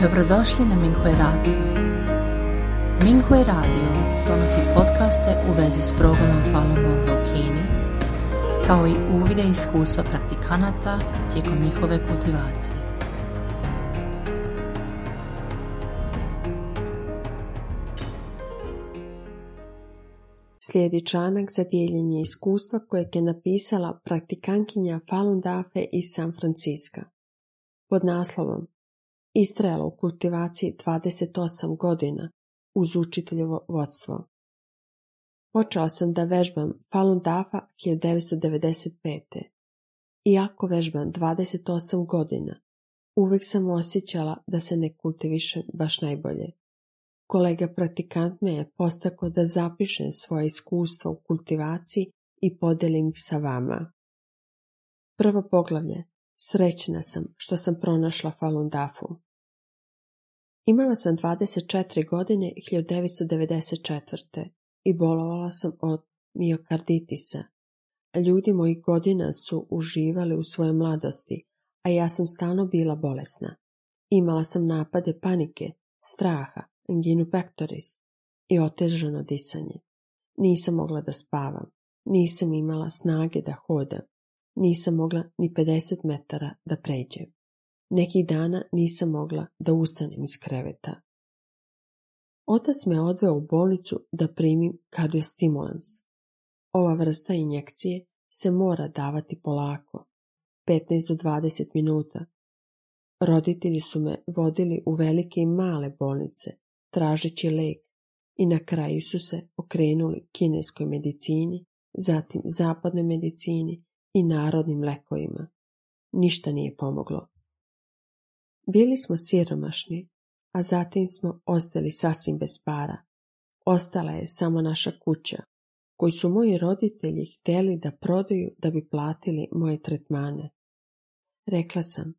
Dobrodošli na Minghui Radio. Minghui Radio donosi podcaste u vezi s progledom Falun Gonga u Kini, kao i uvide iskustva praktikanata tijekom njihove kultivacije. Slijedi članak za dijeljenje iskustva kojeg je napisala praktikankinja Falun Dafe iz San Francisca. Pod naslovom Istrajala u kultivaciji 28 godina uz učiteljevo vodstvo. Počela sam da vežbam Falun Dafa 1995. Iako vežbam 28 godina, uvijek sam osjećala da se ne kultivišem baš najbolje. Kolega praktikant me je postako da zapišem svoje iskustva u kultivaciji i podelim ih sa vama. Prvo poglavlje. Srećna sam što sam pronašla Falun Dafu. Imala sam 24 godine 1994. i bolovala sam od miokarditisa. Ljudi mojih godina su uživali u svojoj mladosti, a ja sam stalno bila bolesna. Imala sam napade panike, straha, anginu pectoris i otežano disanje. Nisam mogla da spavam, nisam imala snage da hodam, nisam mogla ni 50 metara da pređem. Nekih dana nisam mogla da ustanem iz kreveta. Otac me odveo u bolnicu da primim kardiostimulans. Ova vrsta injekcije se mora davati polako, 15 do 20 minuta. Roditelji su me vodili u velike i male bolnice, tražeći lek i na kraju su se okrenuli kineskoj medicini, zatim zapadnoj medicini i narodnim lekovima. Ništa nije pomoglo. Bili smo siromašni, a zatim smo ostali sasvim bez para. Ostala je samo naša kuća, koju su moji roditelji htjeli da prodaju da bi platili moje tretmane. Rekla sam,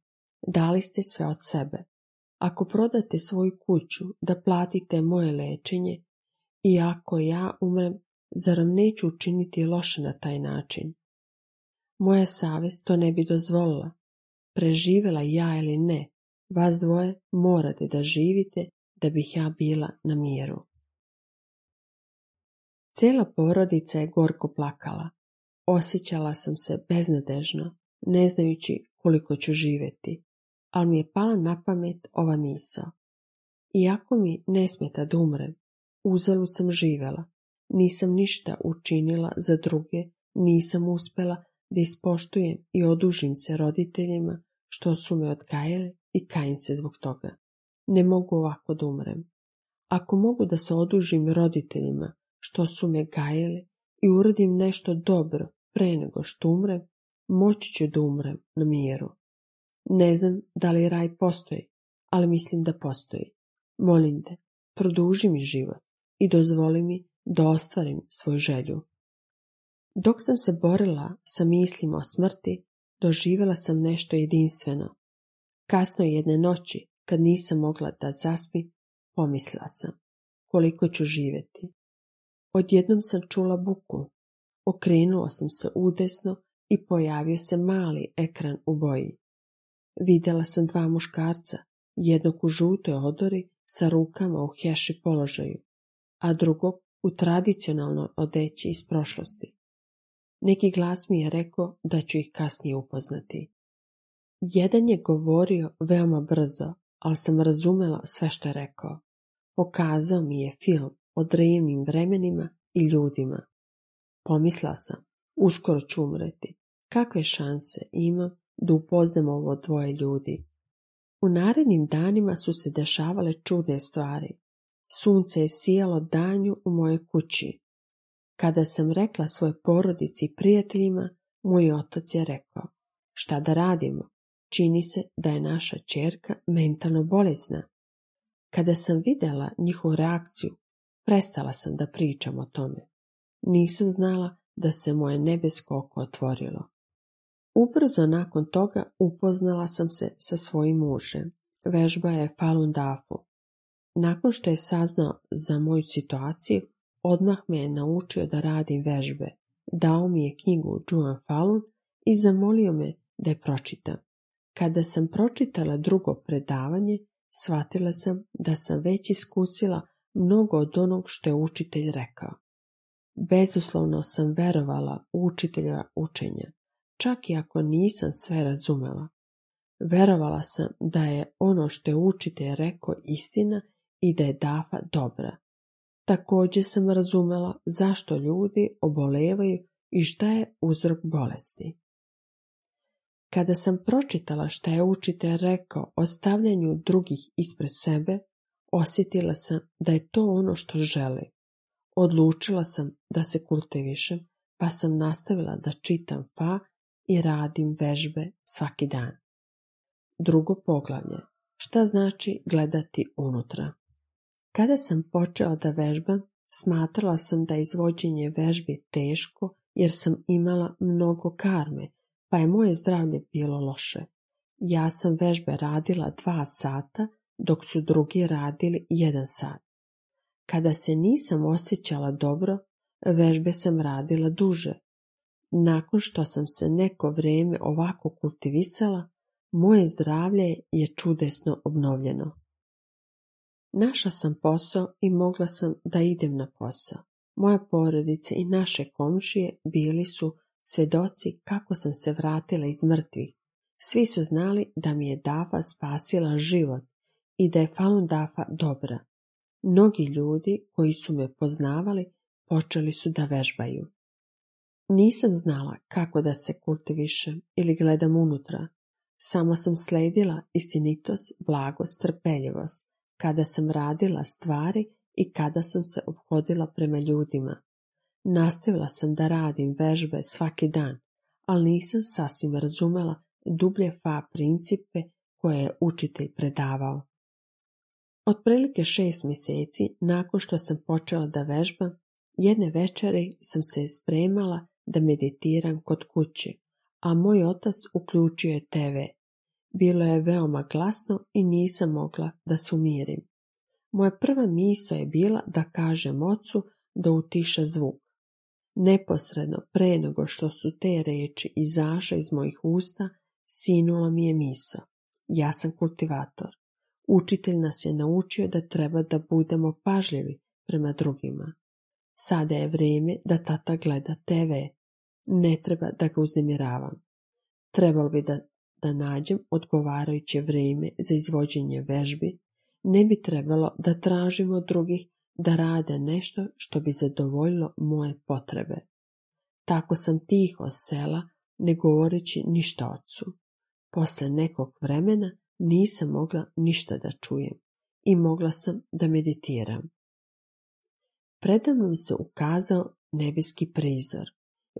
dali ste sve od sebe. Ako prodate svoju kuću da platite moje lečenje i ako ja umrem, zar vam neću učiniti loše na taj način? Moja savjest to ne bi dozvolila. Preživjela ja ili ne, Vas dvoje morate da živite da bih ja bila na miru. Cijela porodica je gorko plakala. Osjećala sam se beznadežno, ne znajući koliko ću živjeti, ali mi je pala na pamet ova misao. Iako mi ne smeta da umrem, uzelu sam živela, nisam ništa učinila za druge, nisam uspjela da ispoštujem i odužim se roditeljima što su me odgajali i kajim se zbog toga. Ne mogu ovako da umrem. Ako mogu da se odužim roditeljima što su me gajili i uradim nešto dobro pre nego što umrem, moći ću da umrem na miru. Ne znam da li raj postoji, ali mislim da postoji. Molim te, produži mi život i dozvoli mi da ostvarim svoju želju. Dok sam se borila sa mislima o smrti, doživjela sam nešto jedinstveno. Kasno jedne noći, kad nisam mogla da zaspi, pomislila sam koliko ću živjeti. Odjednom sam čula buku. Okrenula sam se udesno i pojavio se mali ekran u boji. Vidjela sam dva muškarca, jednog u žutoj odori sa rukama u heši položaju, a drugog u tradicionalnoj odeći iz prošlosti. Neki glas mi je rekao da ću ih kasnije upoznati. Jedan je govorio veoma brzo, ali sam razumela sve što je rekao. Pokazao mi je film o drevnim vremenima i ljudima. Pomisla sam, uskoro ću umreti. Kakve šanse imam da upoznam ovo dvoje ljudi? U narednim danima su se dešavale čudne stvari. Sunce je sijalo danju u mojoj kući. Kada sam rekla svojoj porodici i prijateljima, moj otac je rekao, šta da radimo? Čini se da je naša čerka mentalno bolesna. Kada sam vidjela njihovu reakciju, prestala sam da pričam o tome. Nisam znala da se moje nebesko oko otvorilo. Ubrzo nakon toga upoznala sam se sa svojim mužem. Vežba je Falun Dafu. Nakon što je saznao za moju situaciju, odmah me je naučio da radim vežbe. Dao mi je knjigu Juan Falun i zamolio me da je pročitam. Kada sam pročitala drugo predavanje, shvatila sam da sam već iskusila mnogo od onog što je učitelj rekao. Bezuslovno sam verovala u učitelja učenja, čak i ako nisam sve razumela. Verovala sam da je ono što je učitelj rekao istina i da je dafa dobra. Također sam razumela zašto ljudi obolevaju i šta je uzrok bolesti. Kada sam pročitala šta je učitelj rekao o stavljanju drugih ispred sebe, osjetila sam da je to ono što želi. Odlučila sam da se kultivišem, pa sam nastavila da čitam fa i radim vežbe svaki dan. Drugo poglavlje. Šta znači gledati unutra? Kada sam počela da vežbam, smatrala sam da izvođenje vežbi teško jer sam imala mnogo karme, pa je moje zdravlje bilo loše. Ja sam vežbe radila dva sata, dok su drugi radili jedan sat. Kada se nisam osjećala dobro, vežbe sam radila duže. Nakon što sam se neko vrijeme ovako kultivisala, moje zdravlje je čudesno obnovljeno. Naša sam posao i mogla sam da idem na posao. Moja porodica i naše komšije bili su svjedoci kako sam se vratila iz mrtvih. Svi su znali da mi je Dafa spasila život i da je Falun Dafa dobra. Mnogi ljudi koji su me poznavali počeli su da vežbaju. Nisam znala kako da se kultivišem ili gledam unutra. Samo sam sledila istinitost, blagost, trpeljivost, kada sam radila stvari i kada sam se obhodila prema ljudima. Nastavila sam da radim vežbe svaki dan, ali nisam sasvim razumela dublje fa principe koje je učitelj predavao. Otprilike šest mjeseci nakon što sam počela da vežbam, jedne večeri sam se spremala da meditiram kod kuće, a moj otac uključio je TV. Bilo je veoma glasno i nisam mogla da se umirim. Moja prva misao je bila da kažem ocu da utiša zvuk. Neposredno pre nego što su te reči izašle iz mojih usta, sinula mi je misao. Ja sam kultivator. Učitelj nas je naučio da treba da budemo pažljivi prema drugima. Sada je vrijeme da tata gleda TV. Ne treba da ga uznemiravam. Trebalo bi da, da nađem odgovarajuće vrijeme za izvođenje vežbi. Ne bi trebalo da tražimo drugih da rade nešto što bi zadovoljilo moje potrebe. Tako sam tiho sela, ne govoreći ništa ocu. Posle nekog vremena nisam mogla ništa da čujem i mogla sam da meditiram. Predamnom se ukazao nebeski prizor.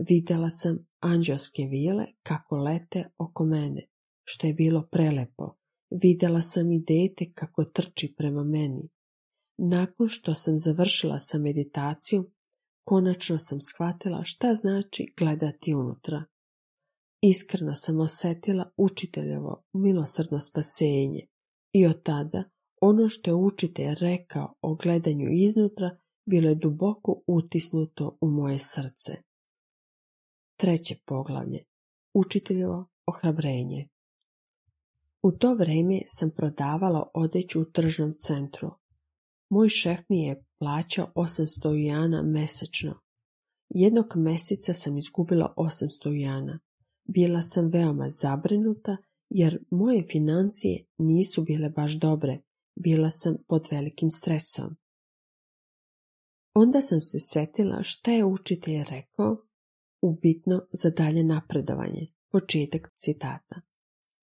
Vidjela sam anđelske vile kako lete oko mene, što je bilo prelepo. Vidjela sam i dete kako trči prema meni. Nakon što sam završila sa meditacijom, konačno sam shvatila šta znači gledati unutra. Iskreno sam osjetila učiteljevo milosrdno spasenje i od tada ono što je učitelj rekao o gledanju iznutra bilo je duboko utisnuto u moje srce. Treće poglavlje. Učiteljevo ohrabrenje. U to vrijeme sam prodavala odeću u tržnom centru. Moj šef mi je plaćao 800 jana mesečno. Jednog mjeseca sam izgubila 800 jana. Bila sam veoma zabrinuta jer moje financije nisu bile baš dobre. Bila sam pod velikim stresom. Onda sam se setila šta je učitelj rekao ubitno za dalje napredovanje. Početak citata.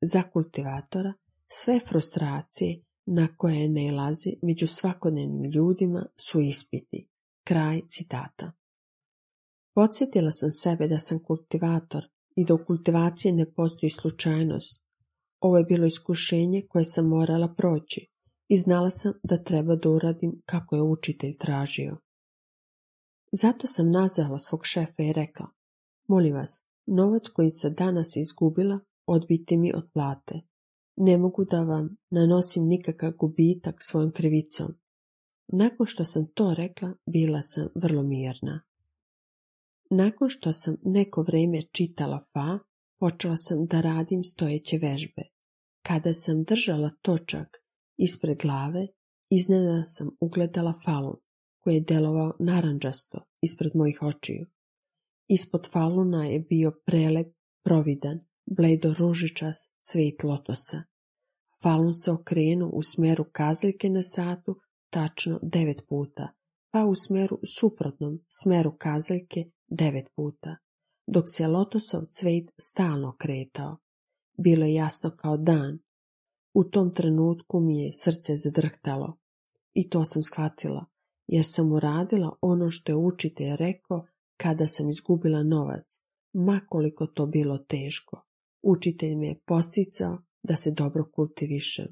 Za kultivatora sve frustracije na koje ne lazi među svakodnevnim ljudima su ispiti. Kraj citata. Podsjetila sam sebe da sam kultivator i da u kultivaciji ne postoji slučajnost. Ovo je bilo iskušenje koje sam morala proći i znala sam da treba da uradim kako je učitelj tražio. Zato sam nazvala svog šefa i rekla, molim vas, novac koji sam danas izgubila odbite mi od plate. Ne mogu da vam nanosim nikakav gubitak svojom krivicom. Nakon što sam to rekla, bila sam vrlo mirna. Nakon što sam neko vrijeme čitala fa, počela sam da radim stojeće vežbe. Kada sam držala točak Ispred glave iznena sam ugledala falun koji je delovao naranđasto ispred mojih očiju. Ispod faluna je bio prelep, providan, bledo ružičas cvet lotosa. Falun se okrenu u smjeru kazaljke na satu tačno devet puta, pa u smjeru suprotnom smjeru kazaljke devet puta, dok se lotosov cvet stalno kretao. Bilo je jasno kao dan. U tom trenutku mi je srce zadrhtalo. I to sam shvatila, jer sam uradila ono što je učitelj rekao kada sam izgubila novac, makoliko to bilo teško. Učitelj me je posticao da se dobro kultivišem.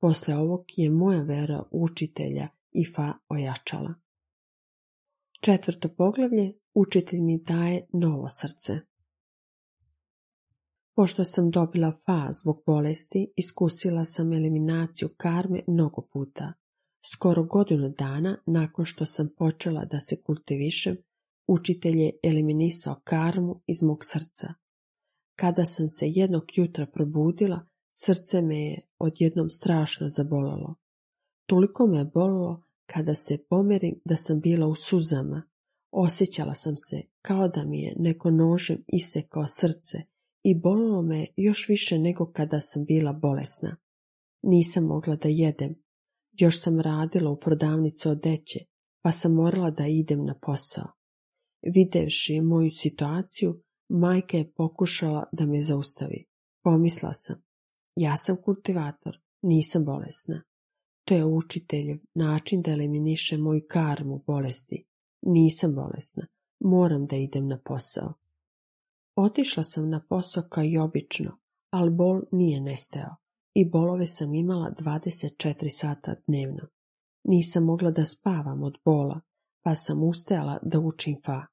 Posle ovog je moja vera učitelja Ifa ojačala. Četvrto poglavlje, učitelj mi daje novo srce. Pošto sam dobila fa zbog bolesti, iskusila sam eliminaciju karme mnogo puta. Skoro godinu dana nakon što sam počela da se kultivišem, učitelj je eliminisao karmu iz mog srca. Kada sam se jednog jutra probudila, srce me je odjednom strašno zabolalo. Toliko me je bolilo kada se pomerim da sam bila u suzama. Osjećala sam se kao da mi je neko nožem isekao srce i bolilo me još više nego kada sam bila bolesna. Nisam mogla da jedem. Još sam radila u prodavnici odeće, pa sam morala da idem na posao. Videvši moju situaciju, majka je pokušala da me zaustavi. Pomisla sam, ja sam kultivator, nisam bolesna. To je učiteljev način da eliminiše moju karmu bolesti. Nisam bolesna, moram da idem na posao. Otišla sam na posao kao i obično, ali bol nije nestao i bolove sam imala 24 sata dnevno. Nisam mogla da spavam od bola, pa sam ustajala da učim fa.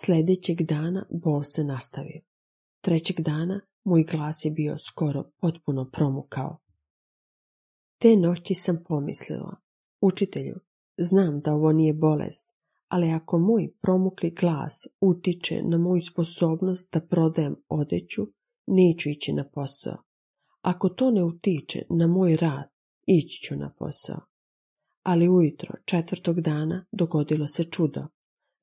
Sljedećeg dana bol se nastavio. Trećeg dana moj glas je bio skoro potpuno promukao. Te noći sam pomislila, učitelju, znam da ovo nije bolest, ali ako moj promukli glas utiče na moju sposobnost da prodajem odeću, neću ići na posao. Ako to ne utiče na moj rad, ići ću na posao. Ali ujutro četvrtog dana dogodilo se čudo.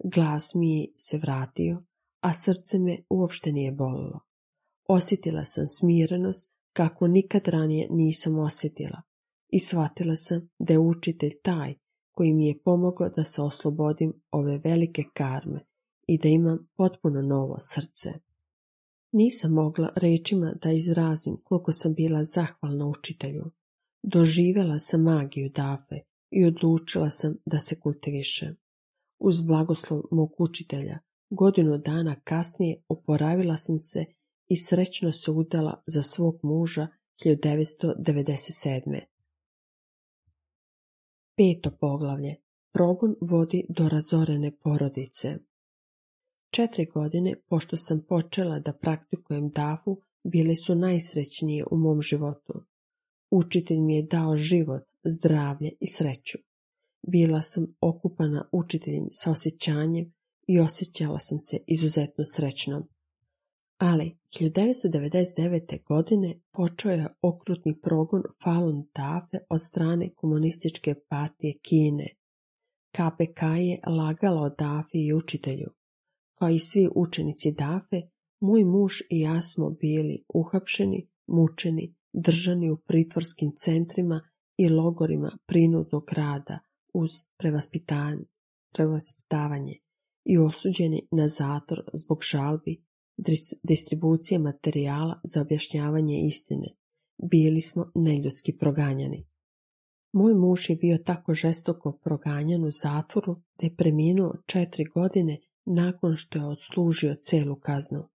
Glas mi se vratio, a srce me uopšte nije bolilo. Osjetila sam smirenost kako nikad ranije nisam osjetila i shvatila sam da je učitelj taj koji mi je pomogao da se oslobodim ove velike karme i da imam potpuno novo srce. Nisam mogla rečima da izrazim koliko sam bila zahvalna učitelju. Doživjela sam magiju dafe i odlučila sam da se kultivišem. Uz blagoslov mog učitelja, godinu dana kasnije oporavila sam se i srećno se udala za svog muža 1997. Peto poglavlje. Progon vodi do razorene porodice. Četiri godine, pošto sam počela da praktikujem dafu, bile su najsrećnije u mom životu. Učitelj mi je dao život, zdravlje i sreću. Bila sam okupana učiteljem sa osjećanjem i osjećala sam se izuzetno srećnom. Ali 1999. godine počeo je okrutni progon Falun Dafe od strane komunističke partije Kine. KPK je lagala o Dafi i učitelju. Kao i svi učenici Dafe, moj muž i ja smo bili uhapšeni, mučeni, držani u pritvorskim centrima i logorima prinudnog rada uz prevaspitavanje i osuđeni na zator zbog žalbi distribucije materijala za objašnjavanje istine. Bili smo neljudski proganjani. Moj muž je bio tako žestoko proganjan u zatvoru da je preminuo četiri godine nakon što je odslužio celu kaznu.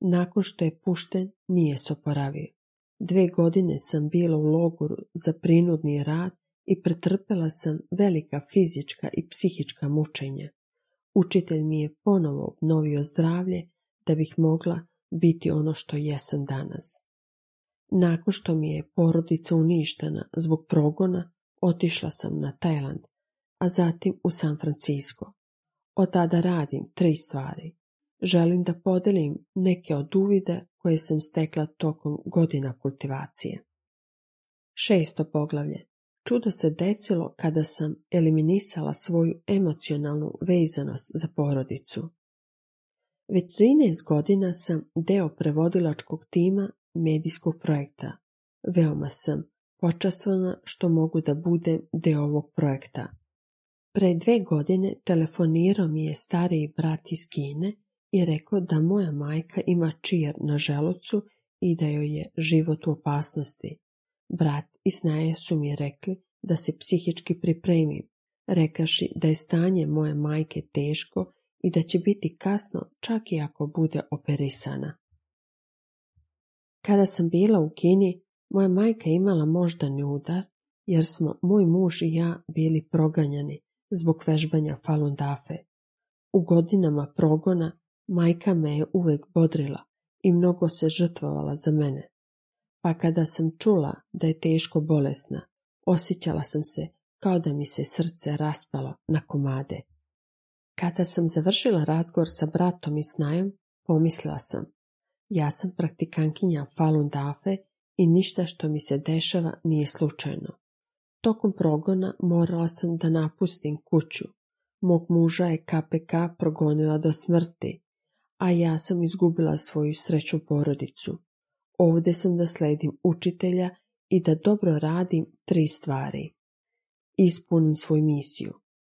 Nakon što je pušten, nije se oporavio. Dve godine sam bila u logoru za prinudni rad i pretrpela sam velika fizička i psihička mučenja. Učitelj mi je ponovo obnovio zdravlje da bih mogla biti ono što jesam danas. Nakon što mi je porodica uništena zbog progona, otišla sam na Tajland, a zatim u San Francisco. Od tada radim tri stvari. Želim da podelim neke od uvide koje sam stekla tokom godina kultivacije. Šesto poglavlje. Čudo se decilo kada sam eliminisala svoju emocionalnu vezanost za porodicu. Već 13 godina sam deo prevodilačkog tima medijskog projekta. Veoma sam počastvana što mogu da budem deo ovog projekta. Pre dve godine telefonirao mi je stariji brat iz Kine i rekao da moja majka ima čir na želucu i da joj je život u opasnosti. Brat i snaje su mi rekli da se psihički pripremim, rekaši da je stanje moje majke teško i da će biti kasno čak i ako bude operisana. Kada sam bila u Kini, moja majka imala moždani udar, jer smo moj muž i ja bili proganjani zbog vežbanja Falun Dafe. U godinama progona majka me je uvek bodrila i mnogo se žrtvovala za mene. Pa kada sam čula da je teško bolesna, osjećala sam se kao da mi se srce raspalo na komade. Kada sam završila razgovor sa bratom i snajom, pomislila sam, ja sam praktikankinja Falun Dafe i ništa što mi se dešava nije slučajno. Tokom progona morala sam da napustim kuću. Mog muža je KPK progonila do smrti, a ja sam izgubila svoju sreću porodicu. Ovdje sam da sledim učitelja i da dobro radim tri stvari. Ispunim svoju misiju.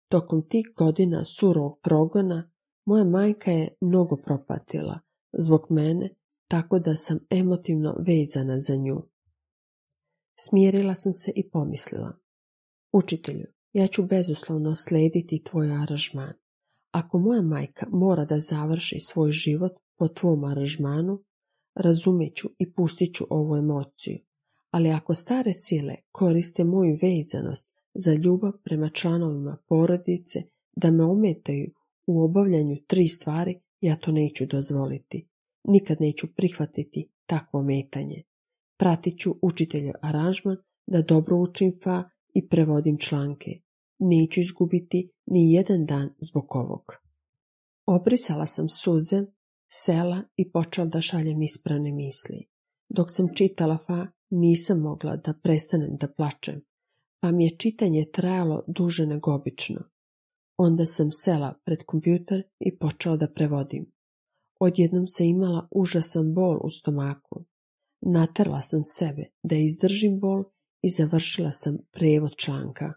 Tokom tih godina surovog progona moja majka je mnogo propatila zbog mene, tako da sam emotivno vezana za nju. Smirila sam se i pomislila. Učitelju, ja ću bezuslovno slediti tvoj aranžman. Ako moja majka mora da završi svoj život po tvom aranžmanu, razumeću i pustit ću ovu emociju. Ali ako stare sile koriste moju vezanost za ljubav prema članovima porodice da me ometaju u obavljanju tri stvari, ja to neću dozvoliti. Nikad neću prihvatiti takvo metanje. Pratit ću učitelja aranžman da dobro učim fa i prevodim članke. Neću izgubiti ni jedan dan zbog ovog. Obrisala sam suze, sela i počela da šaljem ispravne misli. Dok sam čitala fa, nisam mogla da prestanem da plačem, pa mi je čitanje trajalo duže nego obično. Onda sam sela pred kompjuter i počela da prevodim. Odjednom se imala užasan bol u stomaku. Natrla sam sebe da izdržim bol i završila sam prevod članka.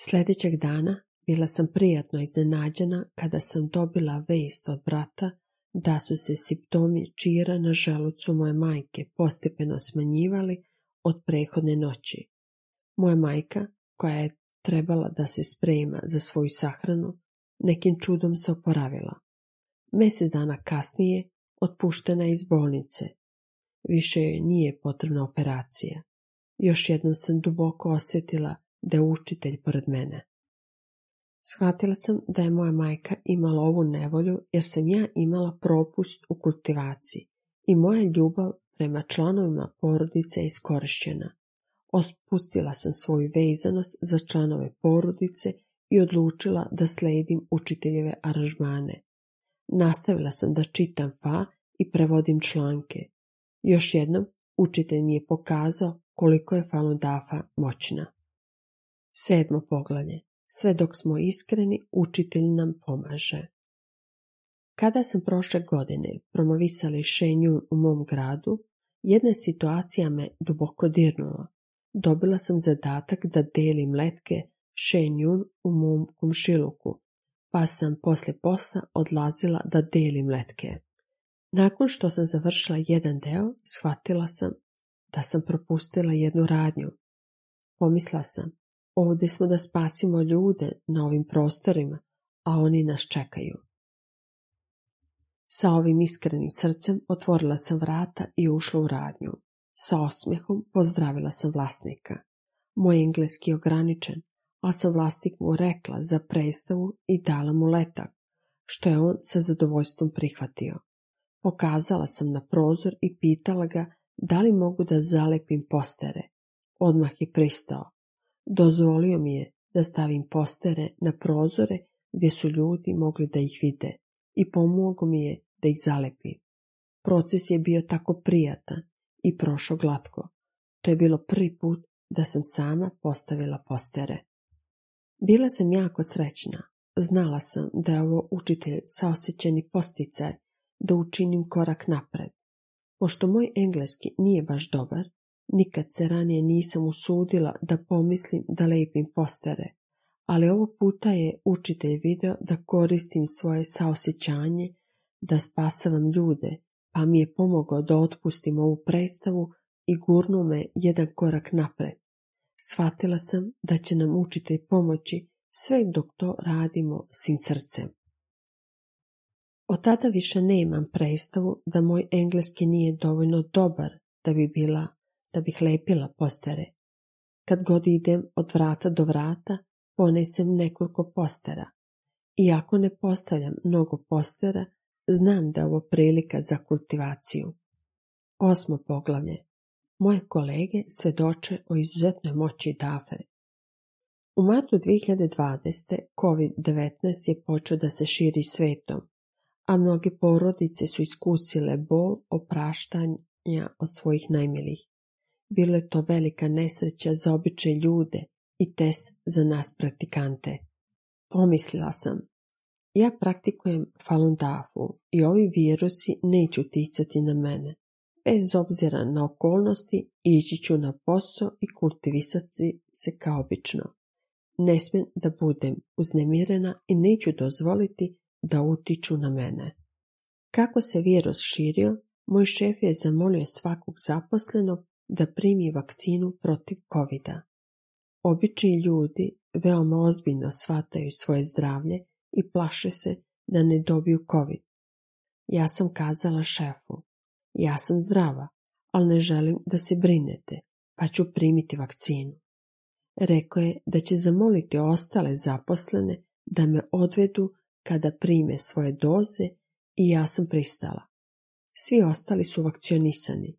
Sljedećeg dana bila sam prijatno iznenađena kada sam dobila vest od brata da su se simptomi čira na želucu moje majke postepeno smanjivali od prethodne noći. Moja majka, koja je trebala da se sprema za svoju sahranu, nekim čudom se oporavila. Mjesec dana kasnije otpuštena iz bolnice. Više joj nije potrebna operacija. Još jednom sam duboko osjetila da je učitelj pored mene. Shvatila sam da je moja majka imala ovu nevolju jer sam ja imala propust u kultivaciji i moja ljubav prema članovima porodice je iskorišćena. Ospustila sam svoju vezanost za članove porodice i odlučila da sledim učiteljeve aranžmane. Nastavila sam da čitam fa i prevodim članke. Još jednom, učitelj mi je pokazao koliko je Falun Dafa moćna. Sedmo poglavlje. Sve dok smo iskreni, učitelj nam pomaže. Kada sam prošle godine promovisali šenju u mom gradu, jedna situacija me duboko dirnula. Dobila sam zadatak da delim letke šenjun u mom komšiluku, pa sam posle posla odlazila da delim letke. Nakon što sam završila jedan deo, shvatila sam da sam propustila jednu radnju. Pomisla sam, ovdje smo da spasimo ljude na ovim prostorima, a oni nas čekaju. Sa ovim iskrenim srcem otvorila sam vrata i ušla u radnju. Sa osmehom pozdravila sam vlasnika. Moj engleski je ograničen, a sam vlasniku rekla za predstavu i dala mu letak, što je on sa zadovoljstvom prihvatio. Pokazala sam na prozor i pitala ga da li mogu da zalepim postere. Odmah je pristao. Dozvolio mi je da stavim postere na prozore gdje su ljudi mogli da ih vide i pomogu mi je da ih zalepim. Proces je bio tako prijatan i prošao glatko. To je bilo prvi put da sam sama postavila postere. Bila sam jako srećna. Znala sam da je ovo učitelj saosjećeni posticaj da učinim korak napred. Pošto moj engleski nije baš dobar, nikad se ranije nisam usudila da pomislim da lepim postere, ali ovog puta je učitelj video da koristim svoje saosjećanje, da spasavam ljude, pa mi je pomogao da otpustim ovu predstavu i gurnuo me jedan korak napred. Shvatila sam da će nam učitelj pomoći sve dok to radimo svim srcem. Od tada više nemam predstavu da moj engleski nije dovoljno dobar da bi bila, da bih lepila postere. Kad god idem od vrata do vrata, ponesem nekoliko postera. Iako ne postavljam mnogo postera, znam da je ovo prilika za kultivaciju. Osmo poglavlje. Moje kolege svedoče o izuzetnoj moći DAFE. U martu 2020. COVID-19 je počeo da se širi svetom, a mnoge porodice su iskusile bol opraštanja od svojih najmilijih. Bilo je to velika nesreća za obične ljude i tes za nas praktikante. Pomislila sam, ja praktikujem Falun Dafu i ovi virusi neću ticati na mene. Bez obzira na okolnosti ići ću na posao i kultivisati se kao obično. Ne smijem da budem uznemirena i neću dozvoliti da utiču na mene. Kako se virus širio, moj šef je zamolio svakog zaposlenog da primi vakcinu protiv covid -a. Obični ljudi veoma ozbiljno shvataju svoje zdravlje i plaše se da ne dobiju covid. Ja sam kazala šefu, ja sam zdrava, ali ne želim da se brinete, pa ću primiti vakcinu. Rekao je da će zamoliti ostale zaposlene da me odvedu kada prime svoje doze i ja sam pristala. Svi ostali su vakcionisani,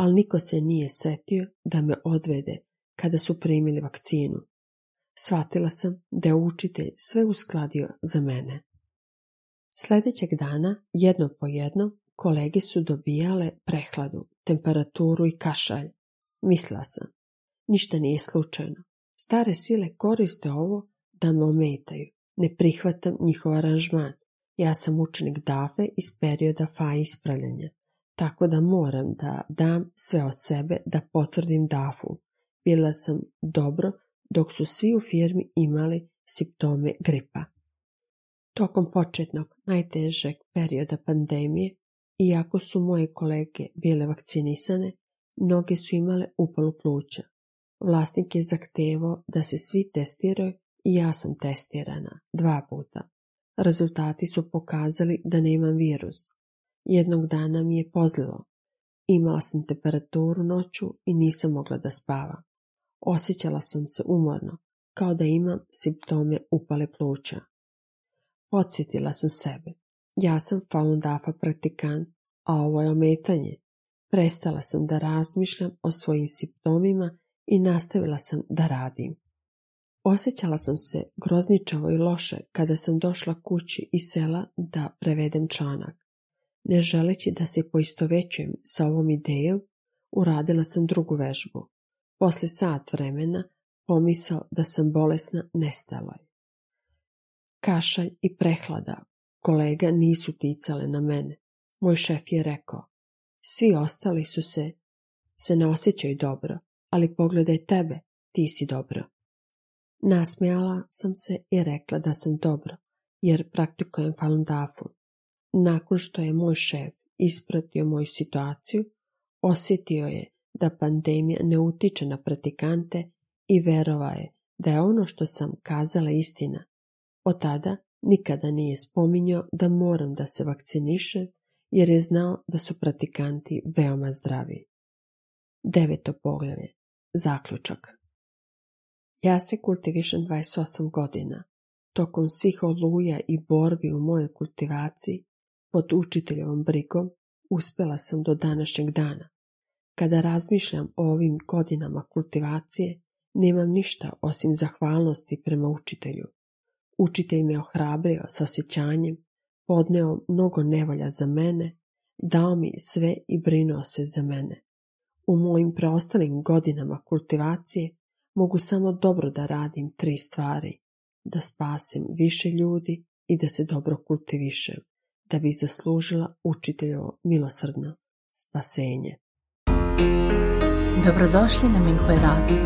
ali niko se nije setio da me odvede kada su primili vakcinu. Shvatila sam da je učitelj sve uskladio za mene. Sljedećeg dana, jedno po jedno, kolege su dobijale prehladu, temperaturu i kašalj. Mislila sam, ništa nije slučajno. Stare sile koriste ovo da me ometaju. Ne prihvatam njihov aranžman. Ja sam učenik DAFE iz perioda FA ispravljanja, tako da moram da dam sve od sebe da potvrdim DAFu. Bila sam dobro dok su svi u firmi imali simptome gripa. Tokom početnog najtežeg perioda pandemije, iako su moje kolege bile vakcinisane, mnoge su imale upalu pluća. Vlasnik je zahtevao da se svi testiraju i ja sam testirana dva puta. Rezultati su pokazali da nemam virus. Jednog dana mi je pozlilo. Imala sam temperaturu noću i nisam mogla da spavam. Osjećala sam se umorno, kao da imam simptome upale pluća. Podsjetila sam sebe. Ja sam Falun Dafa praktikant, a ovo je ometanje. Prestala sam da razmišljam o svojim simptomima i nastavila sam da radim. Osjećala sam se grozničavo i loše kada sam došla kući iz sela da prevedem članak. Ne želeći da se poistovećujem sa ovom idejom, uradila sam drugu vežbu. Posle sat vremena pomisao da sam bolesna nestala. Kašalj i prehlada kolega nisu ticale na mene. Moj šef je rekao, svi ostali su se, se ne osjećaju dobro, ali pogledaj tebe, ti si dobro. Nasmijala sam se i rekla da sam dobro, jer praktikujem Falun Dafu. Nakon što je moj šef ispratio moju situaciju, osjetio je da pandemija ne utiče na praktikante i verova je da je ono što sam kazala istina. Od tada nikada nije spominjao da moram da se vakcinišem jer je znao da su praktikanti veoma zdravi. Deveto poglavlje. Zaključak. Ja se kultivišem 28 godina. Tokom svih oluja i borbi u mojoj kultivaciji, pod učiteljevom brigom, uspjela sam do današnjeg dana. Kada razmišljam o ovim godinama kultivacije, nemam ništa osim zahvalnosti prema učitelju. Učitelj me ohrabrio s osjećanjem, podneo mnogo nevolja za mene, dao mi sve i brinuo se za mene. U mojim preostalim godinama kultivacije mogu samo dobro da radim tri stvari. Da spasim više ljudi i da se dobro kultivišem, da bi zaslužila učiteljovo milosrdno spasenje. Dobrodošli na Minghui Radio.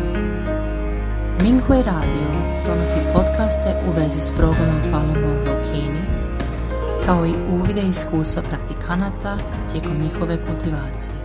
Minghui Radio donosi podcaste u vezi s progledom Falun Gonga u Kini, kao i uvide iskustva praktikanata tijekom njihove kultivacije.